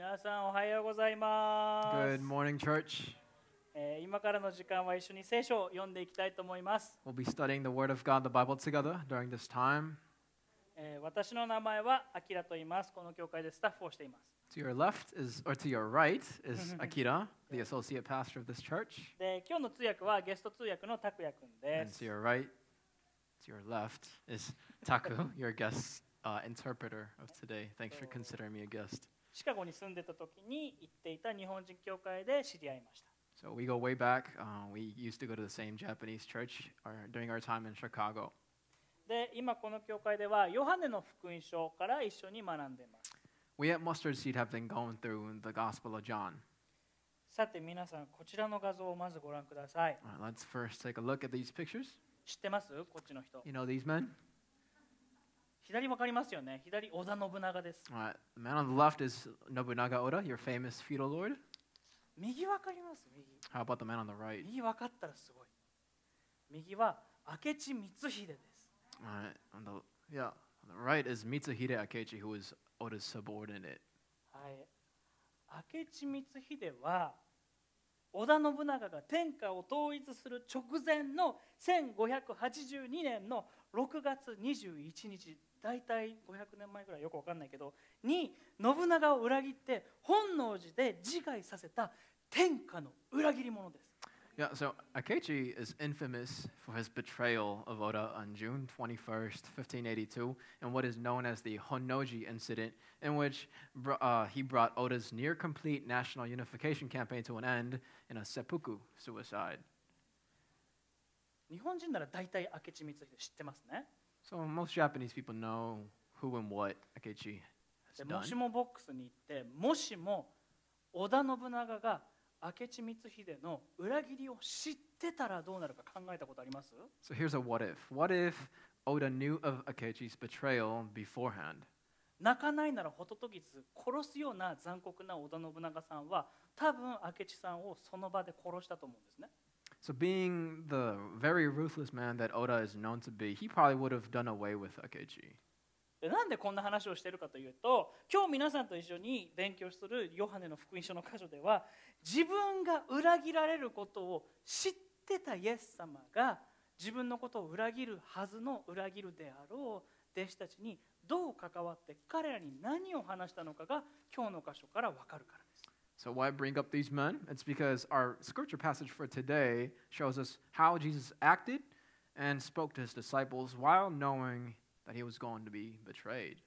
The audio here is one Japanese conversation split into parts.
皆さんおはようございます。Good morning, church. えー今からの時間は一緒に聖書を読んでいきたいと思います。We'll be studying the Word of God, the Bible, together during this time. えー私の名前はアキラと言います。この教会でスタッフをしています。To your left is, or to your right, is Akira, the associate pastor of this church. で今日の通訳はゲスト通訳の拓也くんで And す to。your right, to your left, is Taku, your guest uh, interpreter of today. Thanks for considering me a guest. シカゴに住んでた時に行っていた日本人教会で知り合いました。So we go way back. Uh, we used to go to the same Japanese church our, during our time in Chicago. で今この教会ではヨハネの福音書から一緒に学んでいます。We at Mustard Seed have been going through the Gospel of John. さて皆さんこちらの画像をまずご覧ください。Right, let's first take a look at these pictures. 知ってますこっちの人。You know these men? 左わかりますよね左織田信長です。Right, the man on the left is Nobunaga Oda, your famous feudal lord. 右わかります右 How about the man on the right? 右分かったらすごい右は明智光秀です right, on the yeah, on the right is Mitsuhide Akechi, who is Oda's subordinate. はい明智光秀は織田信長が天下を統一する直前の1582年の6月21日大体500年前ぐらいよくわかんないけどに信長を裏切って本能寺で自害させた天下の裏切り者です Yeah, so Akechi is infamous for his betrayal of Oda on June 21st, 1582, in what is known as the Honnoji incident, in which uh, he brought Oda's near complete national unification campaign to an end in a seppuku suicide. 日本人なら大体明智光秀知ってますね So most Japanese people know who and what Akechi で has もし done. もボックスに行ってもしも織田信長が明智光秀の裏切りを知ってたらどうなるか考えたことあります So here's a what if. What if Oda knew of Akechi's betrayal beforehand? 泣かないならホトトギス殺すような残酷な織田信長さんは多分明智さんをその場で殺したと思うんですね So being the very ruthless man that Oda is known to be, he probably would have done away with Akechi. なんでこんな話をしているかというと今日皆さんと一緒に勉強するヨハネの福音書の箇所では自分が裏切られることを知ってたイエス様が自分のことを裏切るはずの裏切るであろう弟子たちにどう関わって彼らに何を話したのかが今日の箇所からわかるから。So why bring up these men? It's because our scripture passage for today shows us how Jesus acted and spoke to his disciples while knowing that he was going to be betrayed.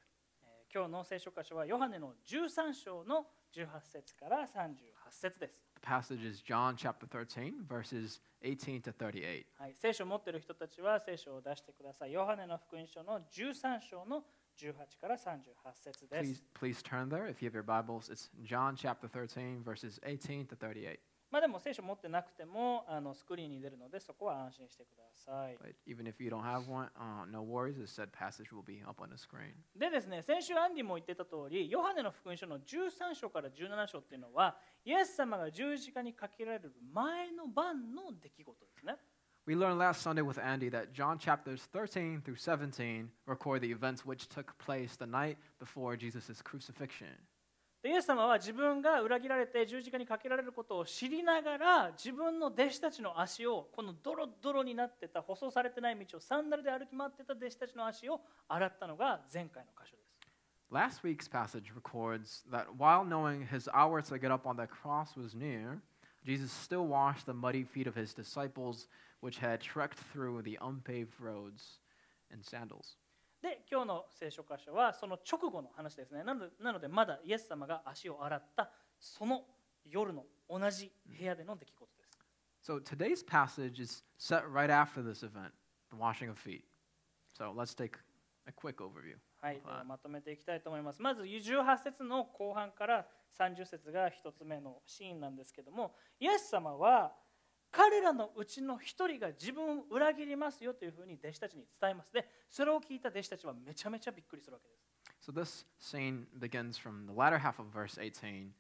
えー今日の聖書箇所はヨハネの13章の18節から38節です。 The passage is John chapter 13, verses 18 to 38. はい、聖書を持っている人たちは聖書を出してください。ヨハネの福音書の13章の18 18から38節です。Please, please turn there if you have your Bibles. It's John chapter 13, verses 18 to 38. まあでも聖書持ってなくてもあのスクリーンに出るのでそこは安心してください。でですね、先週アンディも言ってた通り、ヨハネの福音書の13章から17章っていうのは、イエス様が十字架にかけられる前の晩の出来事ですね。We learned last Sunday with Andy that John chapters 13 through 17 record the events which took place the night before Jesus' crucifixion. でイエス様は自分が裏切られて十字架にかけられることを知りながら自分の弟子たちの足をこのドロドロになってた舗装されてない道をサンダルで歩き回ってた弟子たちの足を洗ったのが前回の箇所です。 Last week's passage records that while knowing his hour to get up on the cross was near, Jesus still washed the muddy feet of his disciples, which had trekked through the unpaved roads in sandals. で今日の聖書箇所はその直後の話ですねなのでなのでまだイエス様が足を洗ったその夜の同じ部屋での出来事です。So today's passage is set right after this event, the washing of feet. So let's take a quick overview. はい、ではまとめていきたいと思います。まず18節の後半から30節が1つ目のシーンなんですけども、イエス様は彼らのうちの一人が自分を裏切りますよというふうに弟子たちに伝えます。で、それを聞いた弟子たちはめちゃめちゃびっくりするわけです。So this scene begins from the latter half of verse 18,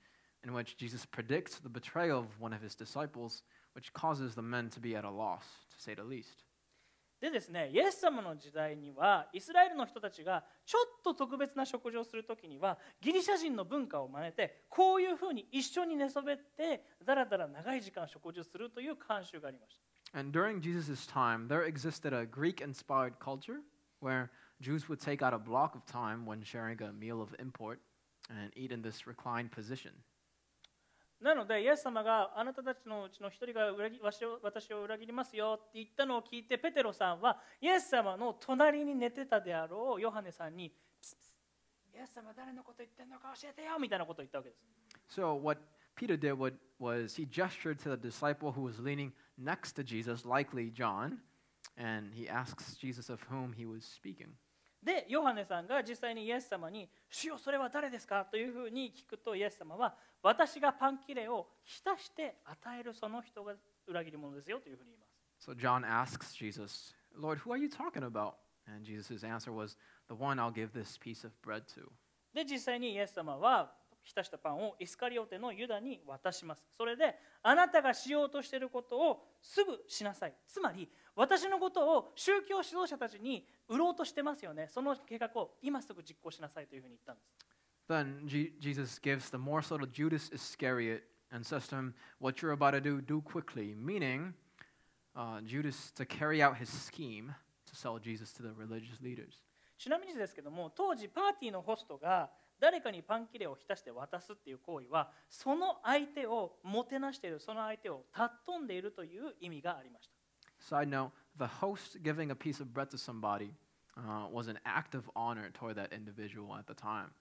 in which Jesus predicts the betrayal of one of his disciples, which causes the men to be at a loss, to say the least. でですねイエス様の時代にはイスラエルの人たちがちょっと特別な食事をする時にはギリシャ人の文化を真似てこういうふうに一緒に寝そべってだらだら長い時間食事をするという慣習がありました And during Jesus' time, there existed a Greek inspired culture where Jews would take out a block of time when sharing a meal of import and eat in this reclined position. なのでイエス様があなたたちのうちの一人が裏切私を裏切りますよって言ったのを聞いてペテロさんはイエス様の隣に寝てたであろうヨハネさんにプスプスイエス様誰のこと言ってんのか教えてよみたいなことを言ったわけです So, what Peter did what, was he gestured to the disciple who was leaning next to Jesus, likely John, and he asks Jesus of whom he was speaking. でヨハネさんが実際にイエス様に「主よそれは誰ですか?」というふうに聞くとイエス様は「私がパン切れを浸して与えるその人が裏切り者ですよ」というふうに言います。So, John asks Jesus, Lord, who are you talking about? And Jesus' answer was, The one I'll give this piece of bread to. で実際にイエス様は浸したパンをイスカリオテのユダに渡します。それであなたがしようとしていることをすぐしなさい。つまり私のことを宗教指導者たちに売ろうとしてますよね。その計画を今すぐ実行しなさいというふうに言ったんです。Then Jesus gives the morsel to Judas Iscariot and says to him, What you're about to do, do quickly, meaning uh, Judas to carry out his scheme to sell Jesus to the religious leaders. ちなみにですけども当時パーティーのホストが誰かにパン切れを浸して渡すっていう行為はその相手をもてなしているその相手を尊んでいるという意味がありました Side note the host giving a piece of bread to somebody uh, was an act of honor toward that individual at the time.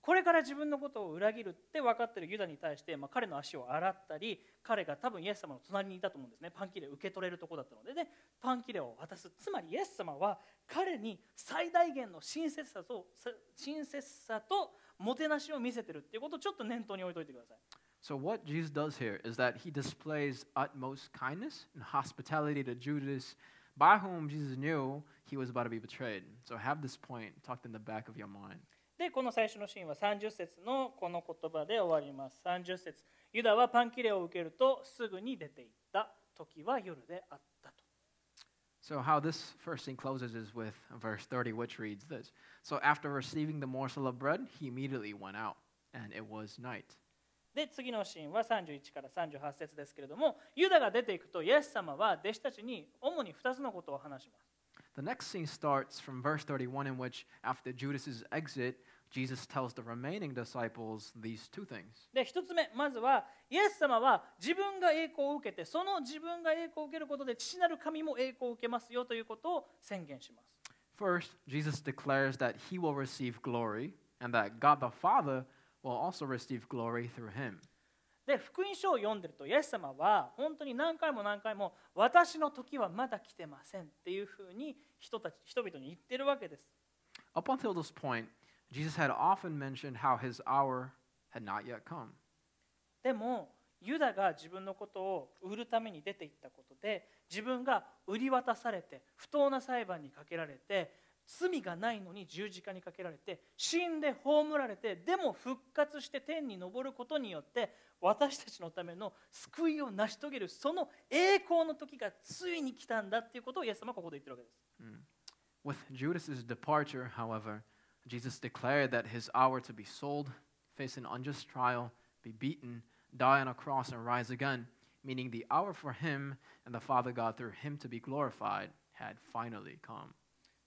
これから自分のことを裏切るって分かっているユダに対して、まあ、彼の足を洗ったり彼が多分イエス様の隣にいたと思うんですね。パン切れを受け取れるところだったので。でパン切れを渡す。つまりイエス様は彼に最大限の親切さと親切さともてなしを見せてるっていうことをちょっと念頭に置いといてください。So, what Jesus does here is that he displays utmost kindness and hospitality to Judas, by whom Jesus knew he was about to be betrayed. So, have this point tucked in the back of your mind. でこの最初のシーンは30節のこの言葉で終わります30節ユダはパン切れを受けるとすぐに出て行った時は夜であったと So, how this first scene closes is with verse 30, which reads this So, after receiving the morsel of bread, he immediately went out, and it was night. で次のシーンは31から38節ですけれどもユダが出ていくとイエス様は弟子たちに主に2つのことを話します The next scene starts from verse 31, in which, after Judas's exit, Jesus tells the remaining disciples these two things. で1つ目まずはイエス様は自分が栄光を受けてその自分が栄光を受けることで父なる神も栄光を受けますよということを宣言します First, Jesus declares that he will receive glory and that God the Father will also receive glory through him. で福音書を読んでるとイエス様は本当に何回も何回も私の時はまだ来てませんっていうふうに人たち人々に言ってるわけです Up until this point, Jesus had often mentioned how his hour had not yet come. でもユダが自分のことを売るために出ていったことで自分が売り渡されて不当な裁判にかけられて罪がないのに十字架にかけられて死んで葬られてでも復活して天に昇ることによって私たちのための救いを成し遂げるその栄光の時がついに来たんだっていうことをイエス様はここで言ってるわけです。With Judas's departure, however, Jesus declared that his hour to be sold, face an unjust trial, be beaten, die on a cross, and rise again, meaning the hour for him and the Father God through him to be glorified, had finally come.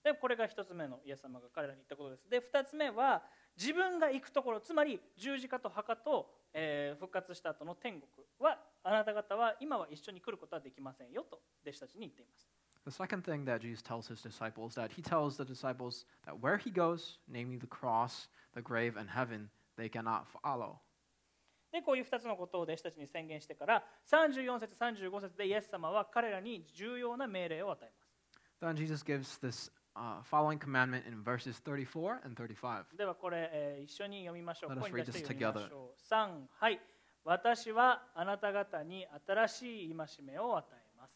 でこれが一つ目のイエス様が彼らに言ったことです。で二つ目は自分が行くところつまり十字架と墓と、えー復活した後の天国はあなた方は今は一緒に来ることはできませんよと弟子たちに言っています。The second thing that Jesus tells his disciples that he tells the disciples that where he goes, namely the cross, the grave, and heaven, they cannot follow. でこういう2つのことを弟子たちに宣言してから34節35節でイエス様は彼らに重要な命令を与えます。Then Jesus gives this uh, following commandment in verses 34 and 35. ではこれ、えー一緒に読みましょう。Let us 声に出して read this 読みましょう。3はい。私はあなた方に新しい戒めを与えます。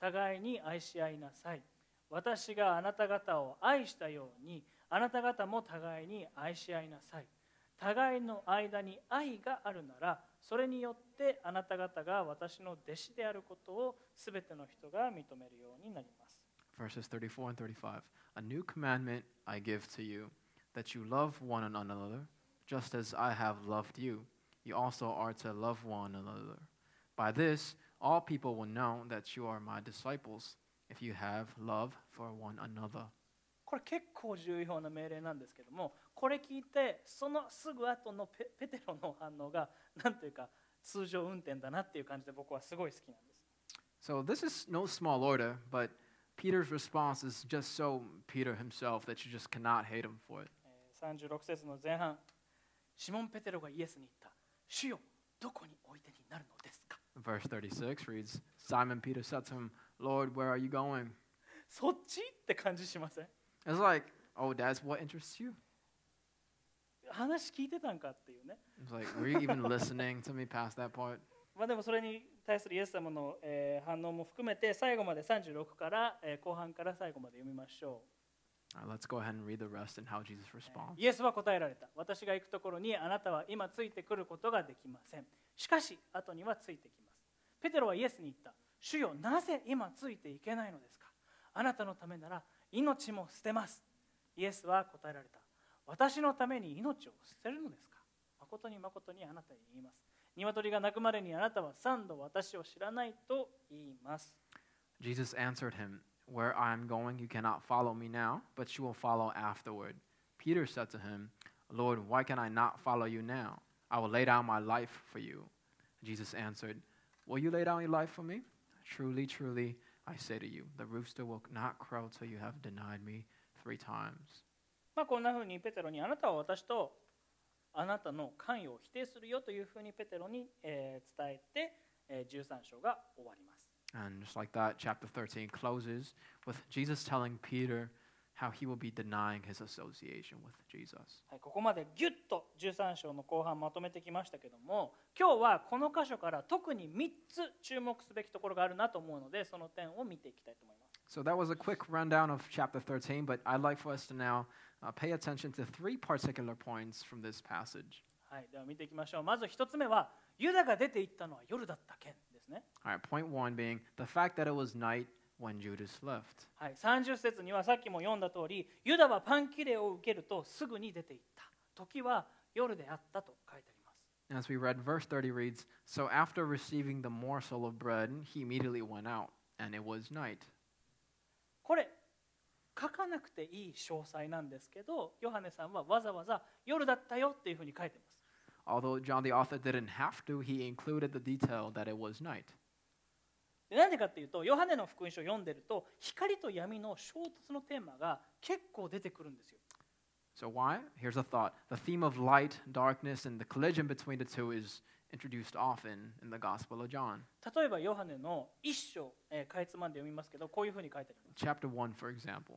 互いに愛し合いなさい。私があなた方を愛したように、あなた方も互いに愛し合いなさい。互いの間に愛があるなら、それによってあなた方が私の弟子であることをすべての人が認めるようになります。verses 34 and 35. A new commandment I give to you, that you love one another, just as I have loved you. You also are to love one another. By this, all people will know that you are my disciples, if you have love for one another. これ結構重要な命令なんですけどもこれ聞いてそのすぐ後のペペテロの反応がなんというか通常運転だなっていう感じで僕はすごい好きなんです。 So this is no small order, but Peter's response is just so Peter himself that you just cannot hate him for it. えー36節の前半シモン・ペテロがイエスに言った「主よどこにおいでになるのですか?」 Verse 36 reads Simon Peter said to him, Lord, where are you going? そっちって感じしません It's like, oh, that's what interests you? 話聞いてたんかっていうね It's like, were you even listening to me past that part? まあでもそれに 対するイエス様の、えー反応も含めて最後まで36から、えー後半から最後まで読みましょ right, let's go ahead and read the rest and how Jesus う responds. イエスは答えられた。私が行くところにあなたは今ついてくることができません。しかし後にはついてきます。ペテロはイエスに言った。主よなぜ今ついていけないのですか？あなたのためなら命も捨てます。イエスは答えられた。私のために命を捨てるのですか？誠に誠にあなたに言います鶏が鳴くまでにあなたは三度私を知らないと言います Jesus answered him, Where I am going, you cannot follow me now, but you will follow afterward. Peter said to him, Lord, why can I not follow you now? I will lay down my life for you. Jesus answered, Will you lay down your life for me? Truly, truly, I say to you, the rooster will not crow till you have denied me three times. まあこんなふうにペテロにあなたは私と あなたの関与を否定するよというふうにペテロに、えー伝えて、えー13章が終わります。And just like that, chapter 13 closes with Jesus telling Peter how he will be denying his association with Jesus. はい、ここまでギュッと13章の後半まとめてきましたけども今日はこの箇所から特に3つ注目すべきところがあるなと思うのでその点を見ていきたいと思います。So that was a quick rundown of chapter 13, but I'd like for us to now uh, pay attention to three particular points from this passage. はい、では見ていきましょう。まず1つ目はユダが出て行ったのは夜だった件ですね。 All right, point one being the fact that it was night when Judas left. はい、30節にはさっきも読んだ通りユダはパン切れを受けるとすぐに出て行った時は夜であったと書いてあります And as we read, verse 30 reads So after receiving the morsel of bread, he immediately went out, and it was night. これ書 かなくていい詳細なんですけどヨハネさんはわざわざ夜だったよっていうふうに書いてます Although John the author didn't have to, he included the detail that it was night. でなんでかっていうとヨハネの福音書を読んでると光と闇の衝突のテーマが結構出てくるんですよ So, why? Here's a thought. The theme of light, darkness, and the collision between the two is introduced often in the Gospel of John. 例えばヨハネの一章、えーかいつまんで読みますけどこういうふうに書いてあります Chapter 1, for example.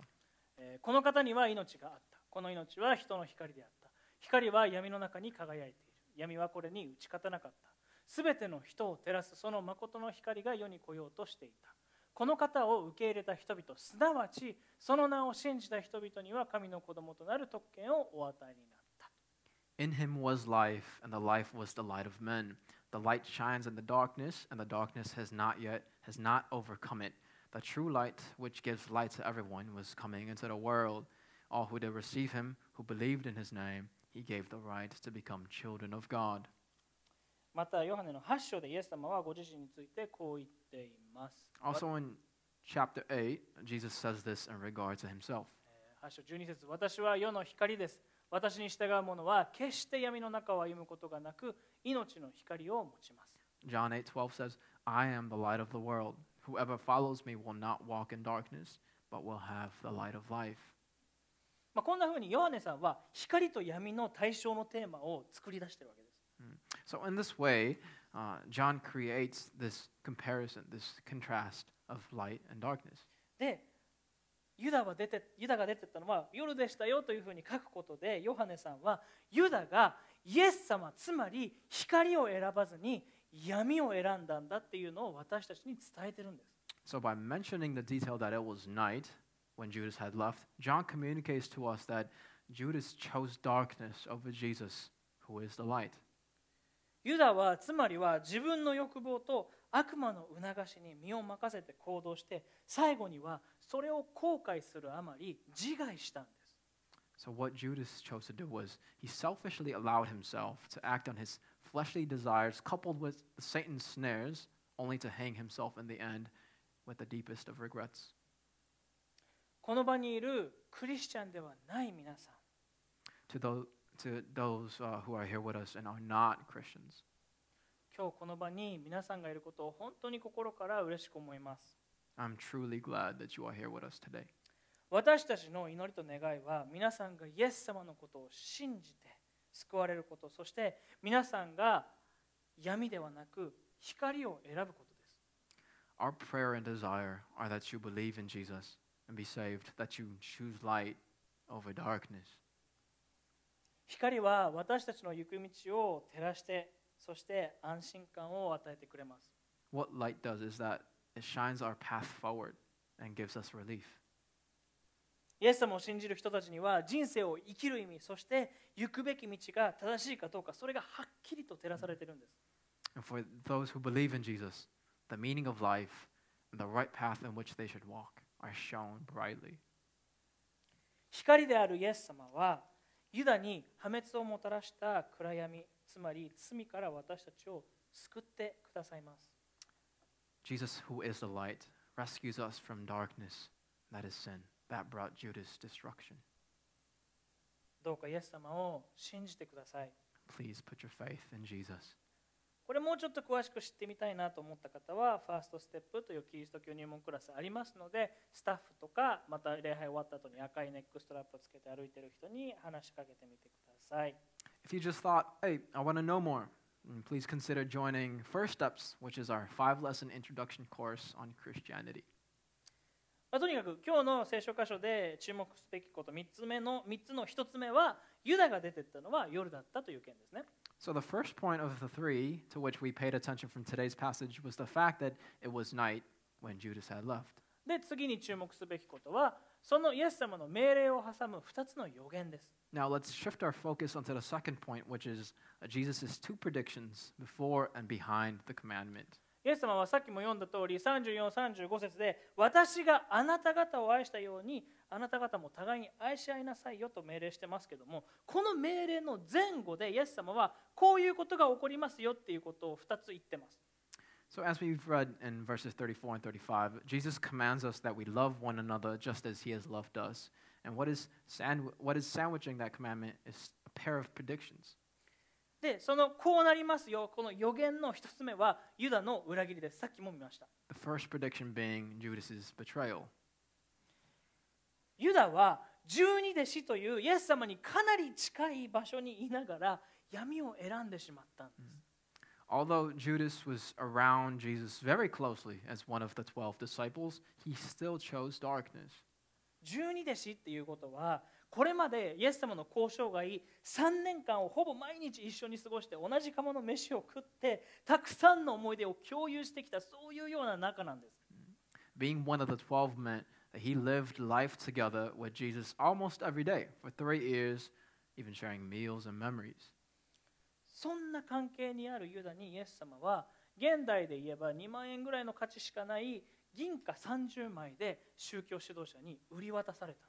この方には命があった。この命は人の光であった。光は闇の中に輝いている。闇はこれに打ち勝たなかった。すべての人を照らすその誠の光が世に来ようとしていた。この方を受け入れた人々すなわちその名を信じた人々には神の子供となる特権をお与えになった。In him was life, and the life was the light of men. The light shines in the darkness, and the darkness has not yet has not overcome it. The true light, which gives light to everyone, was coming into the world. All who did receive him, who believed in his name, he gave the right to become children of God. またヨハネの8章でイエス様はご自身についてこう言っています Also in chapter 8, Jesus says this in regard to himself. 8章12節私は世の光です。私に従う者は決して闇の中を歩むことがなく、命の光を持ちます。 John 8:12 says, "I am the light of the world. Whoever follows me will not walk in darkness, but will have the light of life." まあ、こんなふうにヨハネさんは光と闇の対象のテーマを作り出しているわけです。So in this way, uh, John creates this comparison, this contrast of light and darkness. で、ユダは出てユダが出てったのは夜でしたよというふうに書くことで、ヨハネさんはユダがイエス様、つまり光を選ばずに闇を選んだんだっていうのを私たちに伝えてるんです。So by mentioning the detail that it was night when Judas had left, John communicates to us that Judas chose darkness over Jesus, who is the light. ユダはつまりは自分の欲望と悪魔の促しに身を任せて行動して最後にはそれを後悔するあまり自害したんです So, what Judas chose to do was he selfishly allowed himself to act on his fleshly desires, coupled with Satan's snares, only to hang himself in the end with the deepest of regrets. この場にいるクリスチャンではない皆さん To those, to those uh, who are here with us and are not Christians, 今日この場に皆さんがいることを本当に心から嬉しく思います I'm truly glad that you are here with us today. 私たちの祈りと願いは皆さんがイエス様のことを信じて 救われることそして皆さんが闇ではなく光を選ぶことです Our prayer and desire are that you believe in Jesus and be saved, that you choose light over darkness. 光は私たちの行く道を照らしてそして安心感を与えてくれます What light does is that it shines our path forward and gives us relief. イエス様を信じる人たちには人生を生きる意味そして行くべき道が正しいかどうかそれがはっきりと照らされているんです。Jesus, life, right、光であるイエス様はユダに破滅をもたらした暗闇つまり罪から私たちを救ってくださいます。Jesus, who is the light, rescues us from darkness that is sin. that brought Judas destruction. どうかイエス様を信じてください Please put your faith in Jesus. これもうちょっと詳しく知ってみたいなと思った方はファーストステップというキリスト教入門クラスありますのでスタッフとかまた礼拝終わった後に赤いネックストラップをつけて歩いている人に話しかけてみてください If you just thought, hey, I want to know more, mm, please consider joining First Steps, which is our five lesson introduction course on Christianity. まあ、とにかく今日の聖書箇所で注目すべきこと3つ目の3つの1つ目はユダが出てったのは夜だったという件ですね So, the first point of the three to which we paid attention from today's passage was the fact that it was night when Judas had left. で次に注目すべきことはそのイエス様の命令を挟む2つの予言です Now, let's shift our focus onto the second point, which is uh, Jesus' two predictions before and behind the commandment. イエス様はさっきも読んだ通り34、35節で私があなた方を愛したようにあなた方も互いに愛し合いなさいよと命令してますけどもこの命令の前後でイエス様はこういうことが起こりますよっていうことを2つ言ってます So, as we've read in verses 34 and 35, Jesus commands us that we love one another just as he has loved us. And what is, sandw what is sandwiching that commandment is a pair of predictions. でそのこうなりますよこの予言の1つ目はユダの裏切りですさっきも見ました The first prediction being Judas's betrayal. ユダは十二弟子というイエス様にかなり近い場所にいながら闇を選んでしまったんです。Although Judas was around Jesus very closely as one of the 12 disciples, he still chose darkness. 十二弟子っていうことはこれまでイエス様の交渉外3年間をほぼ毎日一緒に過ごして同じ釜の飯を食ってたくさんの思い出を共有してきたそういうような仲なんです。Being one of the 12 meant that he lived life together with Jesus almost every day for three years, even sharing meals and memories. そんな関係にあるユダにイエス様は現代で言えば2万円ぐらいの価値しかない銀貨30枚で宗教指導者に売り渡された。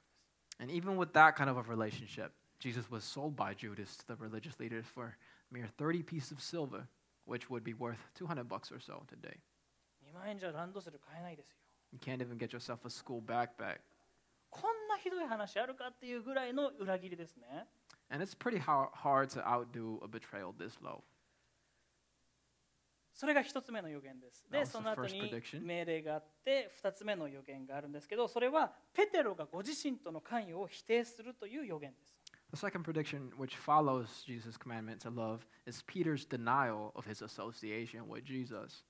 And even with that kind of a relationship, Jesus was sold by Judas to the religious leaders for a mere 30 pieces of silver, which would be worth 200 bucks or so today. 2万円じゃランドセル買えないですよ。 You can't even get yourself a school backpack. こんなひどい話あるかっていうぐらいの裏切りですね。 And it's pretty har- hard to outdo a betrayal this low. それが一つ目の予言です。で、その後に.命令があって、二つ目の予言があるんですけど、それはペテロがご自身との関与を否定するという予言です。The second prediction, which follows Jesus' commandment to love, is Peter's denial of his association with Jesus.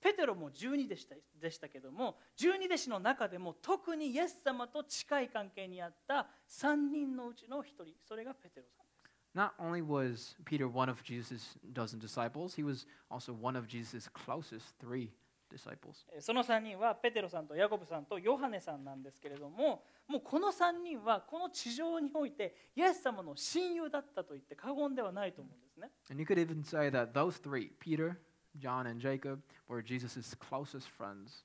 ペテロも十二でしたでしたけども、十二弟子の中でも特にイエス様と近い関係にあった三人のうちの一人、それがペテロさん。Not only was Peter one of Jesus' dozen disciples, he was also one of Jesus' closest three disciples. えーその3人はペテロさんとヤコブさんとヨハネさんなんですけれどももうこの3人はこの地上においてイエス様の親友だったと言って過言ではないと思うんですね And you could even say that those three, Peter, John, and Jacob, were Jesus' closest friends.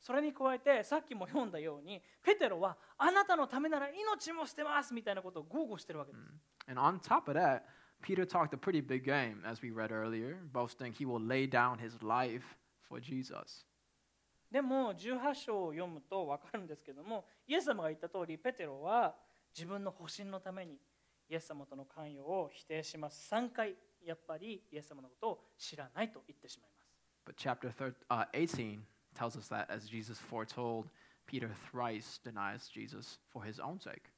それに加えてさっきも読んだようにペテロはあなたのためなら命も捨てますみたいなことを豪語してるわけです。And on top of that, Peter talked a pretty big game, as we read earlier, boasting he will lay down his life for Jesus. でも18章を読むと分かるんですけどもイエス様が言った通りペテロは自分の保身のためにイエス様との関与を否定します3回やっぱりイエス様のことを知らないと言ってしまいます But chapter thir- uh, 18 tells us that as Jesus foretold, Peter thrice denies Jesus for his own sake.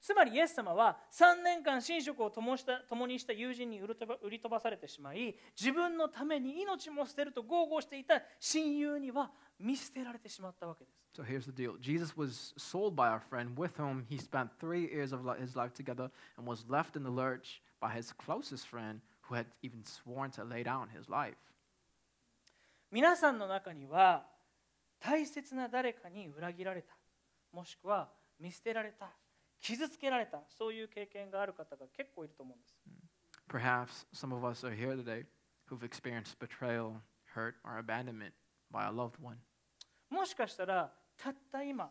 つまりイエス様は3年間寝食を共した共にした友人に売り飛ば売り飛ばされてしまい自分のために命も捨てると豪語していた親友には見捨てられてしまったわけです So here's the deal Jesus was sold by our friend with whom he spent three years of his life together and was left in the lurch by his closest friend who had even sworn to lay down his life. 皆さんの中には大切な誰かに裏切られたもしくは見捨てられた傷つけられたそういう経験がある方が結構いると思うんです Perhaps some of us are here today who've experienced betrayal, hurt, or abandonment by a loved one. もしかしたらたった今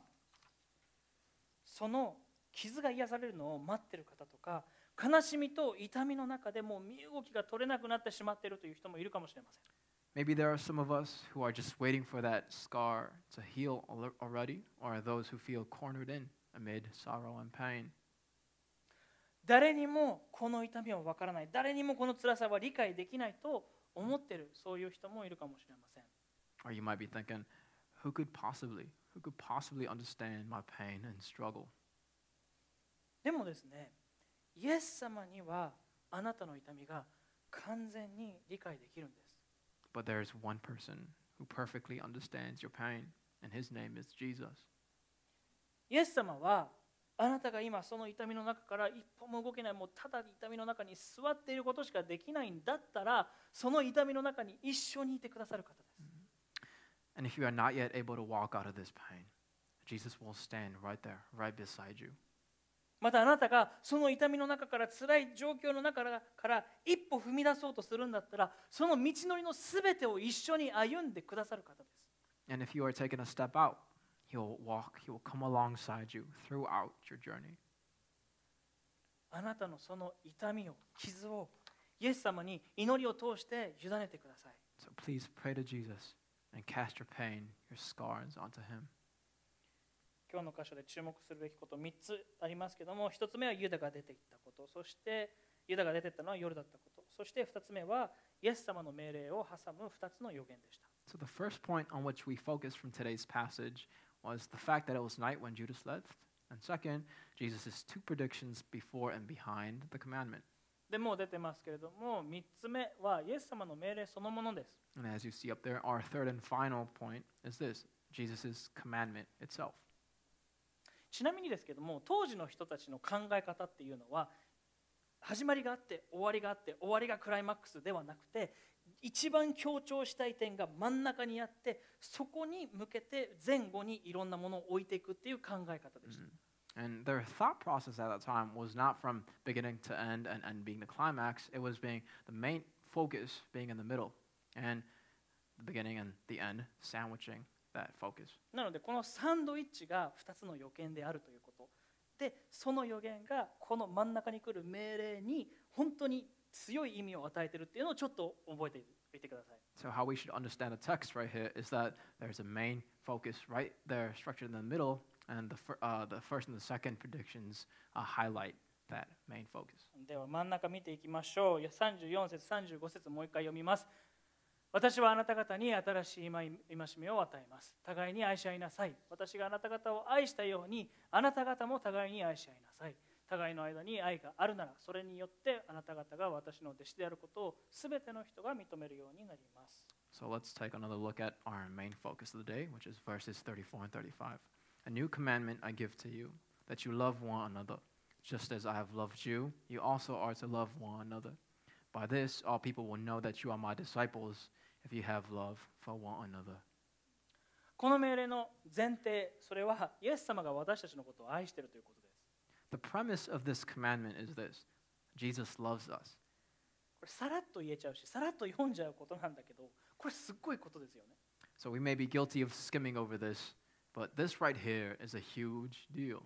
その傷が癒されるのを待ってる方とか悲しみと痛みの中でもう身動きが取れなくなってしまっているという人もいるかもしれません Maybe there are some of us who are just waiting for that scar to heal al- already, or those who feel cornered in amid sorrow and pain. 誰にもこの痛みは分からない誰にもこの辛さは理解できないと思ってるそういう人もいるかもしれません Or you might be thinking, who could possibly, who could possibly understand my pain and struggle? でもですねイエス様にはあなたの痛みが完全に理解できるんです But there's one person who perfectly understands your pain, and his name is Jesus. イエス様はあなたが今その痛みの中から一歩も動けないもうただ痛みの中に座っていることしかできないんだったらその痛みの中に一緒にいてくださる方です And if you are not yet able to walk out of this pain, Jesus will stand right there, right beside you. またあなたがその痛みの中から辛い状況の中から一歩踏み出そうとするんだったらその道のりの全てを一緒に歩んでくださる方です And if you are taking a step out, he'll walk, he will come alongside you throughout your journey. あなたのその痛みを傷をイエス様に祈りを通して委ねてください So please pray to Jesus and cast your pain, your scars onto him. 今日の箇所で注目するべきこと3つありますけども1つ目はユダが出ていったことそしてユダが出ていったのは夜だったことそして2つ目はイエス様の命令を挟む2つの予言でした So the first point on which we focus from today's passage was the fact that it was night when Judas left. And second, Jesus' two predictions before and behind the commandment. でもう出てますけれども3つ目はイエス様の命令そのものです And as you see up there, our third and final point is this Jesus' commandment itself. ちなみにですけども当時の人たちの考え方っていうのは始まりがあって終わりがあって終わりがクライマックスではなくて一番強調したい点が真ん中にあってそこに向けて前後にいろんなものを置いていくっていう考え方でした、And their thought process at that time was not from beginning to end and, and being the climax, it was being the main focus being in the middle and the beginning and the end sandwiching that focus. なのでこのサンドイッチが2つの予見であるということでその予言がこの真ん中に来る命令に本当に強い意味を与えているっていうのをちょっと覚えておいてください So, how we should understand the text right here is that there's a main focus right there, structured in the middle, and the, uh, the first and the second predictions uh, highlight that main focus. では真ん中見ていきましょういや34節35節もう一回読みます私はあなた方に新しい戒めを与えます互いに愛し合いなさい私があなた方を愛したようにあなた方も互いに愛し合いなさい互いの間に愛があるならそれによってあなた方が私の弟子であることを全ての人が認めるようになります So, let's take another look at our main focus of the day, which is verses 34 and 35. A new commandment I give to you, that you love one another. Just as I have loved you, you also are to love one another. By this, all people will know that you are my disciples if you have love for one another. この命令の前提それはイエス様が私たちのことを愛しているということです The premise of this commandment is this Jesus loves us. これさらっと言えちゃうしさらっと読んじゃうことなんだけどこれすっごいことですよね So we may be guilty of skimming over this, but this right here is a huge deal.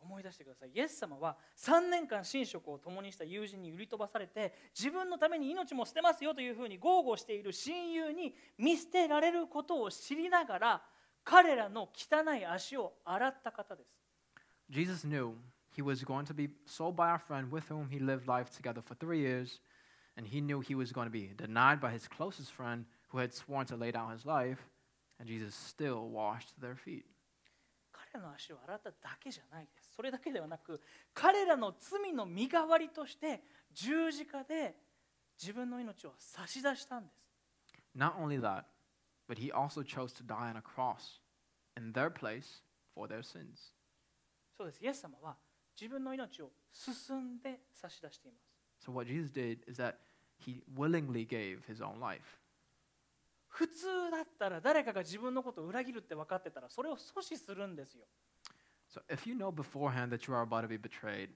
思い出してくださいイエス様は3年間寝食を共にした友人に売り飛ばされて自分のために命も捨てますよというふうに豪語している親友に見捨てられることを知りながら彼らの汚い足を洗った方です Jesus knew he was going to be sold by our friend with whom he lived life together for three years, and he knew he was going to be denied by his closest friend who had sworn to lay down his life, and Jesus still washed their feet. 彼らの足を洗っただけじゃないですそれだけではなく彼らの罪の身代わりとして十字架で自分の命を差し出したんです Not only that, but he also chose to die on a cross in their place for their sins. そうですイエス様は自分の命を進んで差し出しています So what Jesus did is that he willingly gave his own life. 普通だったら誰かが自分のことを裏切るって分かってたらそれを阻止するんですよ So if you know beforehand that you are about to be betrayed,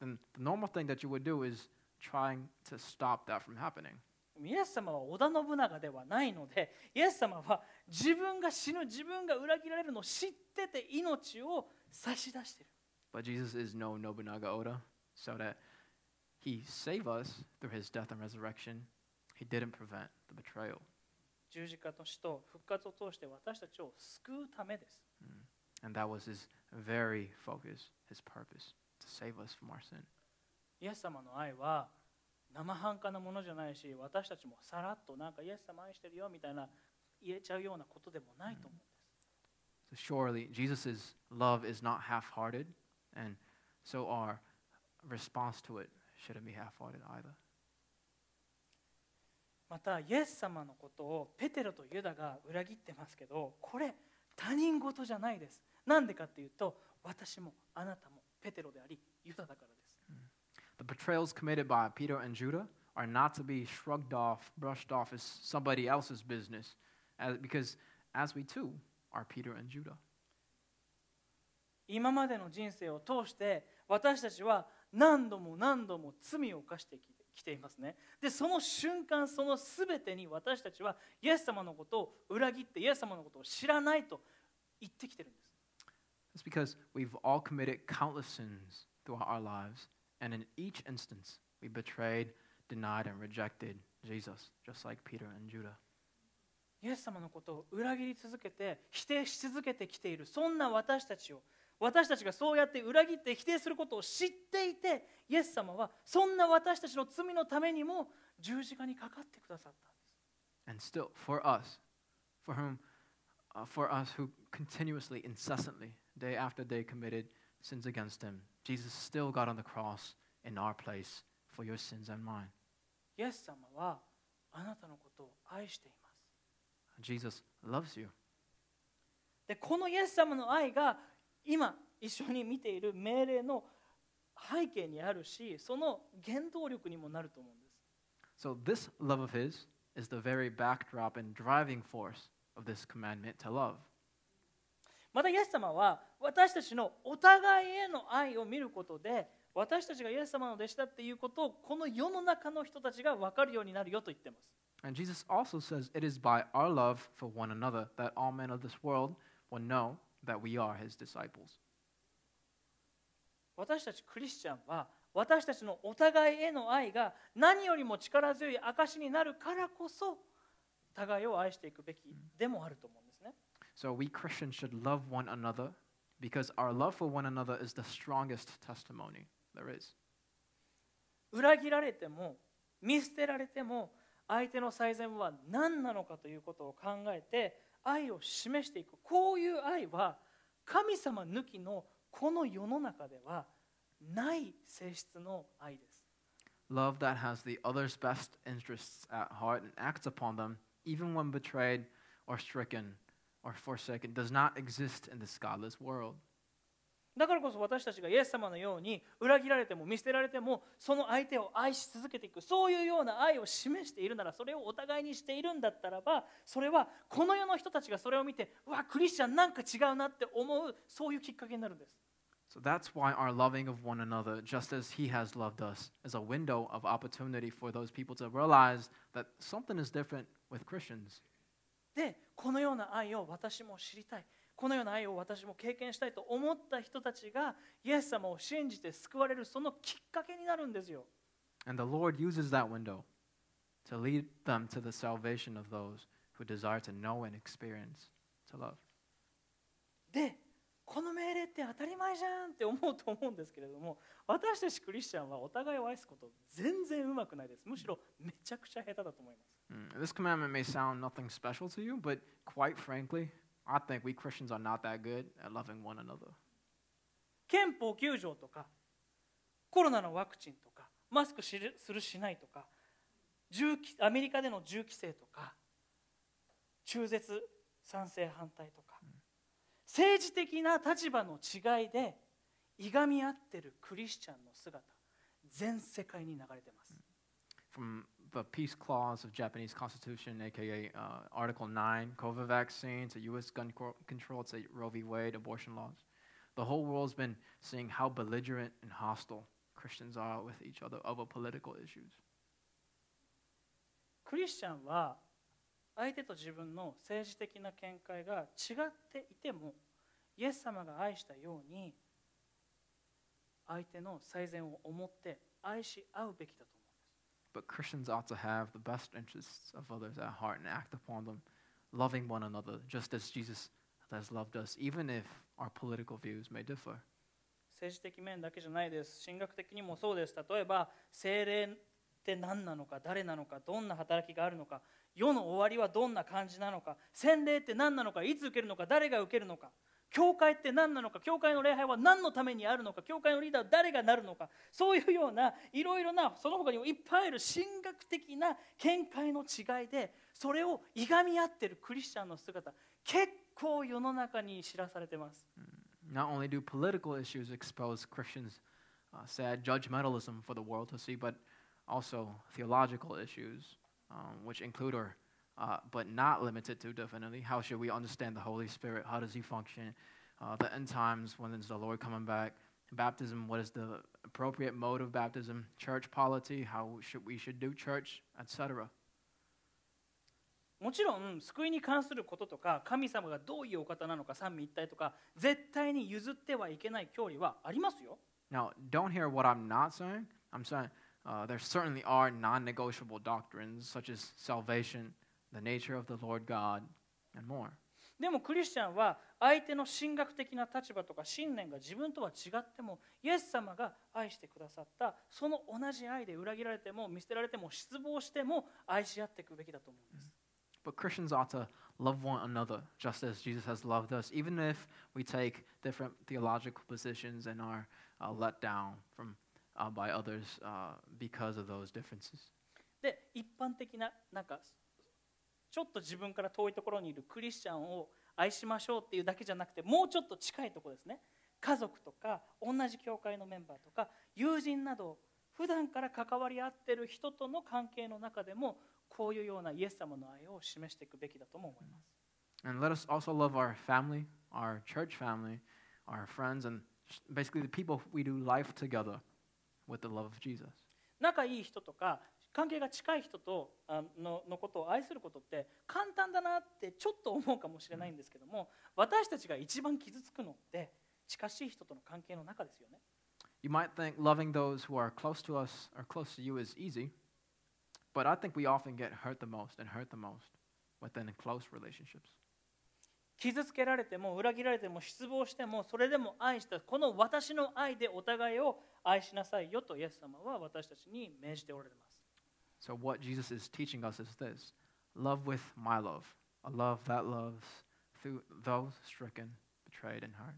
then the normal thing that you would do is trying to stop that from happening. イエス様は織田信長ではないのでイエス様は自分が死ぬ自分が裏切られるのを知ってて命を差し出してる But Jesus is no Nobunaga Oda, so that he saved us through his death and resurrection. He didn't prevent the betrayal. 十字架と死と復活を通して私たちを救うためです And that was his very focus, his purpose, to save us from our sin. イエス様の愛は生半可なものじゃないし私たちもさらっとなんかイエス様愛してるよみたいな言えちゃうようなことでもないと思うんです So surely Jesus' love is not half hearted, and so our response to it shouldn't be half hearted either. またイエス様のことをペテロとユダが裏切ってますけどこれ他人事じゃないですなんでかっていうと私もあなたもペテロでありユダだからです The betrayals committed by Peter and Judah are not to be shrugged off, brushed off as somebody else's business, as, because as we too are Peter and Judah. 今までの人生を通して私たちは何度も何度も罪を犯してきていますねでその瞬間その全てに私たちはイエス様のことを裏切ってイエス様のことを知らないと言ってきてるんです It's because we've all committed countless sins throughout our lives, and in each instance, we betrayed, denied, and rejected Jesus, just like Peter and Judah. イエス様のことを裏切り続けて否定し続けてきているそんな私たちを私たちがそうやって裏切って否定することを知っていてイエス様はそんな私たちの罪のためにも十字架にかかってくださったんです And still, for us, for whom, uh, for us who continuously, incessantly, day after day committed sins against him, Jesus still got on the cross in our place for your sins and mine. イエス様はあなたのことを愛しています Jesus loves you. でこのイエス様の愛が今一緒に見ている命令の背景にあるしその原動力にもなると思うんです So, this love of his is the very backdrop and driving force of this commandment to love. またイエス様は私たちのお互いへの愛を見ることで私たちがイエス様の弟子だっていうことをこの世の中の人たちが分かるようになるよと言ってます And Jesus also says it is by our love for one another that all men of this world will know that we are his disciples. 私たちクリスチャンは私たちのお互いへの愛が何よりも力強い証になるからこそ互いを愛していくべきでもあると思うんですね So, we Christians should love one another because our love for one another is the strongest testimony there is. 裏切られても見捨てられても 相手の最善は何なのかということを考えて愛を示していくこういう愛は神様抜きのこの世の中ではない性質の愛です Love that has the other's best interests at heart and acts upon them, even when betrayed or stricken or forsaken, does not exist in this godless world. だからこそ私たちがイエス様のように裏切られても見捨てられてもその相手を愛し続けていくそういうような愛を示しているならそれをお互いにしているんだったらばそれはこの世の人たちがそれを見てうわクリスチャンなんか違うなって思うそういうきっかけになるんです So that's why our loving of one another, just as He has loved us, is a window of opportunity for those people to realize that something is different with Christians. でこのような愛を私も知りたいこのような愛を私も経験したいと思った人たちがイエス様を信じて救われるそのきっかけになるんですよ And the Lord uses that window to lead them to the salvation of those who desire to know and experience to love. でこの命令って当たり前じゃんって思うと思うんですけれども私たちクリスチャンはお互いを愛すこと全然うまくないですむしろめちゃくちゃ下手だと思います Mm, This commandment may sound nothing special to you, but quite frankly, I think we Christians are not that good at loving one another. 憲法9条とかコロナのワクチンとかマスクするしないとか銃規アメリカでの銃規制とか中絶賛成反対とか政治的な立場の違いでいがみ合ってるクリスチャンの姿全世界に流れてます From the peace clause of Japanese Constitution, aka uh, Article 9, COVID vaccine, to U.S. gun cor- control, to Roe v. Wade, abortion laws. The whole world's been seeing how belligerent and hostile Christians are with each other over political issues. クリスチャンは相手と自分の政治的な見解が違っていてもイエス様が愛したように相手の最善を思って愛し合うべきだと思うんです But Christians ought to have the best interests of others at heart and act upon them, loving one another just as Jesus has loved us, even if our political views may differ. 政治的面だけじゃないです神学的にもそうです例えば精霊って何なのか誰なのかどんな働きがあるのか世の終わりはどんな感じなのか洗礼って何なのかいつ受けるのか誰が受けるのか教会って何なのか教会の礼拝は何のためにあるのか教会のリーダーは誰がなるのかそういうようないろいろなその他にもいっぱいある神学的な見解の違いでそれをいがみ合ってるクリスチャンの姿結構世の中に知らされてます。Not only do political issues expose Christians' uh, sad judgmentalism for the world to see, but also theological issues, um, which include or uh, but not limited to definitely how should we understand the Holy Spirit? How does He function? Uh, the end times, when is the Lord coming back? Baptism, what is the appropriate mode of baptism? Church polity, how should we should do church, etc. もちろん救いに関することとか神様がどういうお方なのか三位一体とか絶対に譲ってはいけない教理はありますよ Now, don't hear what I'm not saying. I'm saying uh, there certainly are non negotiable doctrines such as salvation, the nature of the Lord God, and more. でもクリスチャンは相手の神学的な立場とか信念が自分とは違ってもイエス様が愛してくださったその同じ愛で裏切られても見捨てられても失望しても愛し合っていくべきだと思うんです But Christians ought to love one another just as Jesus has loved us, even if we take different theological positions and are uh, let down from, uh, by others uh, because of those differences. で一般的ななんか ちょっと自分から遠いところにいるクリスチャンを愛しましょうっていうだけじゃなくてもうちょっと近いところですね家族とか同じ教会のメンバーとか友人など普段から関わり合ってる人との関係の中でもこういうようなイエス様の愛を示していくべきだとも思います And let us also love our family, our church family, our friends, and basically the people we do life together with the love of Jesus. 仲いい人とか関係が近い人とあののことを愛することって簡単だなってちょっと思うかもしれないんですけども私たちが一番傷つくのって近しい人との関係の中ですよね You might think loving those who are close to us or close to you is easy, but I think we often get hurt the most and hurt the most within close relationships. 傷つけられても裏切られても失望してもそれでも愛したこの私の愛でお互いを愛しなさいよとイエス様は私たちに命じておられます So, what Jesus is teaching us is this love with my love, a love that loves through those stricken, betrayed, and hurt.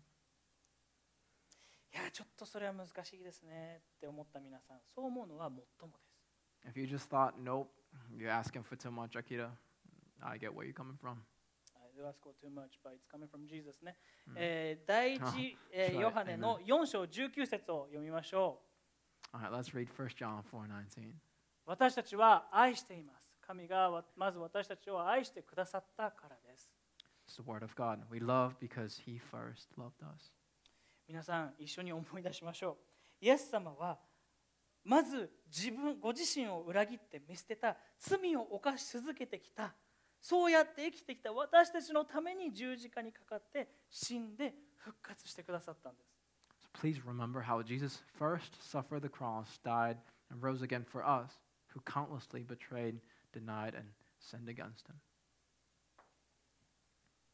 いやちょっとそれは難しいですねって思った皆さんそう思うのはもっともです If you just thought, nope, you're asking for too much, Akira, I get where you're coming from. I do ask for too much, but it's coming from Jesus ね。うんえー第一あ、えー sorry ヨハネの4章19節を読みましょう。 All right, let's read 1 John 4:19. 私たちは愛しています。神がまず私たちを愛してくださったからです。It's the word of God. We love because he first loved us. 皆さん一緒に思い出しましょう。イエス様はまず自分ご自身を裏切って見捨てた罪を犯し続けてきたそうやって生きてきた私たちのために十字架にかかって死んで復活してくださったんです So please remember how Jesus first suffered the cross, died, and rose again for us, who countlessly betrayed, denied, and sinned against him.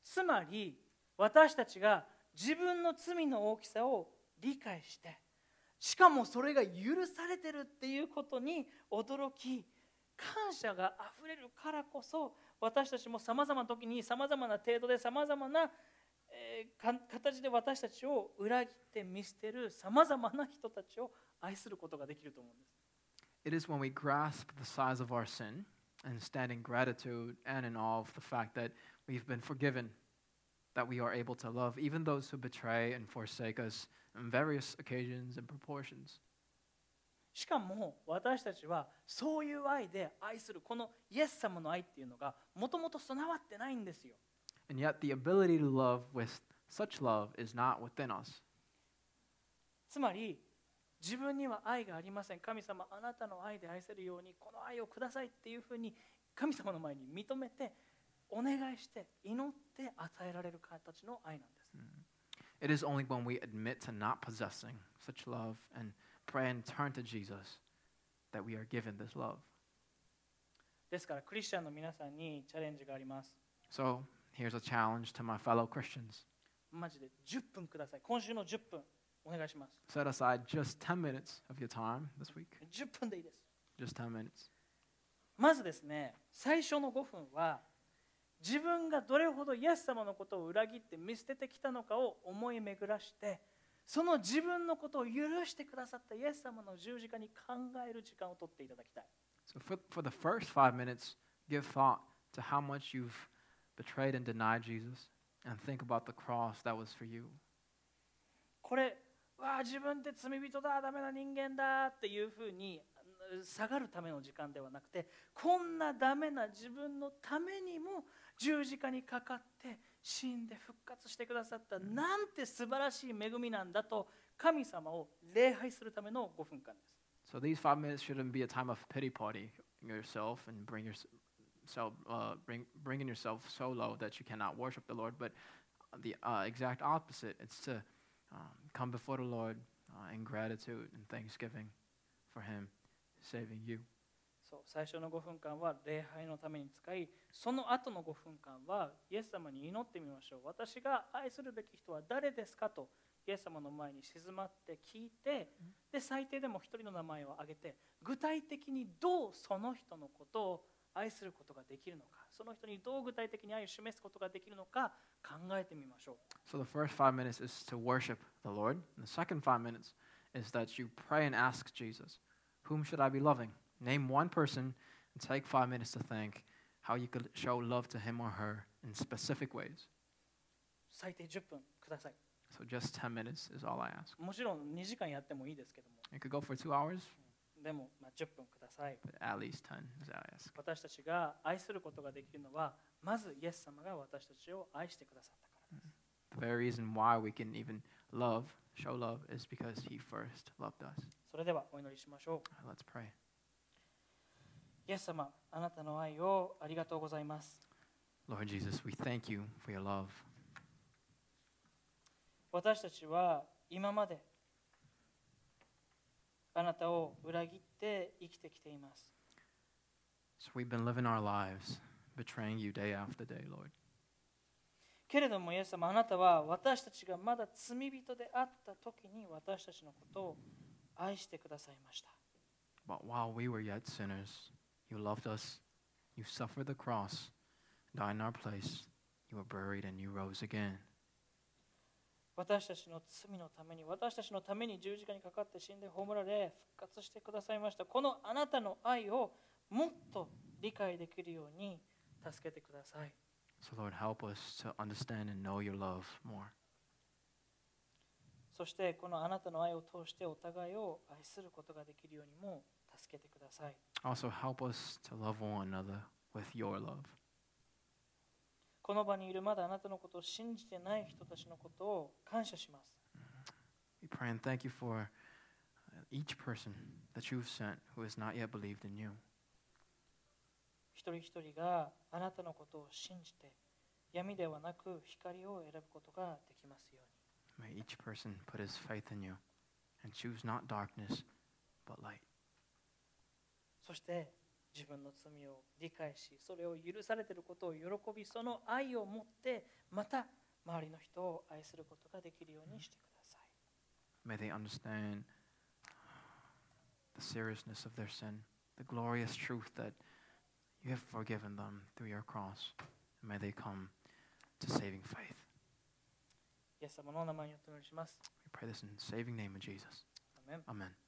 つまり私たちが自分の罪の大きさを理解してしかもそれが許されてるっていうことに驚き感謝があふれるからこそ私たちもさまざまな時にさまざまな程度でさまざまな、え形で私たちを裏切って見捨てるさまざまな人たちを愛することができると思うんです。It is when we grasp the size of our sin and stand in gratitude and in awe of the fact that we've been forgiven that we are able to love even those who betray and forsake us in various occasions and proportions. しかも私たちはそういう愛で愛するこのイエス様の愛っていうのがもともと備わってないんですよ。 And yet, the ability to love with such love is not within us. つまり 自分には愛がありません神様あなたの愛で愛せるようにこの愛をくださいっていうふうに神様の前に認めてお願いして祈って与えられる形の愛なんです。It is only when we admit to not possessing such love and pray and turn to Jesus that we are given this love. ですからクリスチャンの皆さんにチャレンジがあります。So, here's a challenge to my fellow Christians マジで10分ください。今週の10分お願いします。set aside just 10 minutes of your time this week. 10分でいいです。Just 10 minutes. まずですね最初の5分は自分がどれほどイエス様のことを裏切って見捨ててきたのかを思い巡らしてその自分のことを許してくださったイエス様の十字架に考える時間を取っていただきたい So, for, for the first five minutes, give thought to how much you've betrayed and denied Jesus and think about the cross that was for you. これわあ自分って罪人だダメな人間だっていうふうに下がるための時間ではなくてこんなダメな自分のためにも十字架にかかって死んで復活してくださったなんて素晴らしい恵みなんだと神様を礼拝するための5分間です。So, these five minutes shouldn't be a time of pity party yourself and bring yourself, uh, bring, bringing yourself so low that you cannot worship the Lord, but the uh, exact opposite. It's to um, come before the Lord uh, in gratitude and thanksgiving for Him saving you. そう最初の5分間は礼拝のために使いその後の5分間はイエス様に祈ってみましょう私が愛するべき人は誰ですかとイエス様の前に静まって聞いてで最低でも一人の名前を挙げて具体的にどうその人のことを愛することができるのかその人にどう具体的に愛を示すことができるのか考えてみましょう So, the first five minutes is to worship the Lord. And the second five minutes is that you pray and ask Jesus, Whom should I be loving? Name one person and take five minutes to think how you could show love to him or her in specific ways. 最低10分ください So, just 10 minutes is all I ask. もちろん2時間やってもいいですけども It could go for two hours, でも、まあ、10分ください but at least 10 is all I ask. 私たちが愛することができるのは まずイエス様が私たちを愛してくださったからです The very reason why we can even love, show love, is because he first loved us. それではお祈りしましょう Let's pray. イエス様あなたの愛をありがとうございます Lord Jesus, we thank you for your love. 私たちは今まであなたを裏切って生きてきています So, we've been living our lives betraying you day after day, Lord. けれどもイエス様あなたは私たちがまだ罪人であった時に私たちのことを愛してくださいました But while we were yet sinners, you loved us. You suffered the cross, died in our place. You were buried and you rose again. 私たちの罪のために私たちのために十字架にかかって死んで葬られ復活してくださいましたこのあなたの愛をもっと理解できるように助けてください So, Lord, help us to understand and know your love more. そしてこのあなたの愛を通してお互いを愛することができるようにも助けてください Also, help us to love one another with your love. この場にいるまだあなたのことを信じてない人たちのことを感謝します We pray and thank you for uh, each person that you've sent who has not yet believed in you. 一人一人があなたのことを信じて闇ではなく光を選ぶことができますように May each person put his faith in you and choose not darkness, but light. そして自分の罪を理解しそれを許されていることを喜びその愛を持ってまた周りの人を愛することができるようにしてください May they understand the seriousness of their sin, the glorious truth that you have forgiven them through your cross. And may they come to saving faith. イエス様のお名前によってお祈りします We pray this in the saving name of Jesus. アーメン Amen.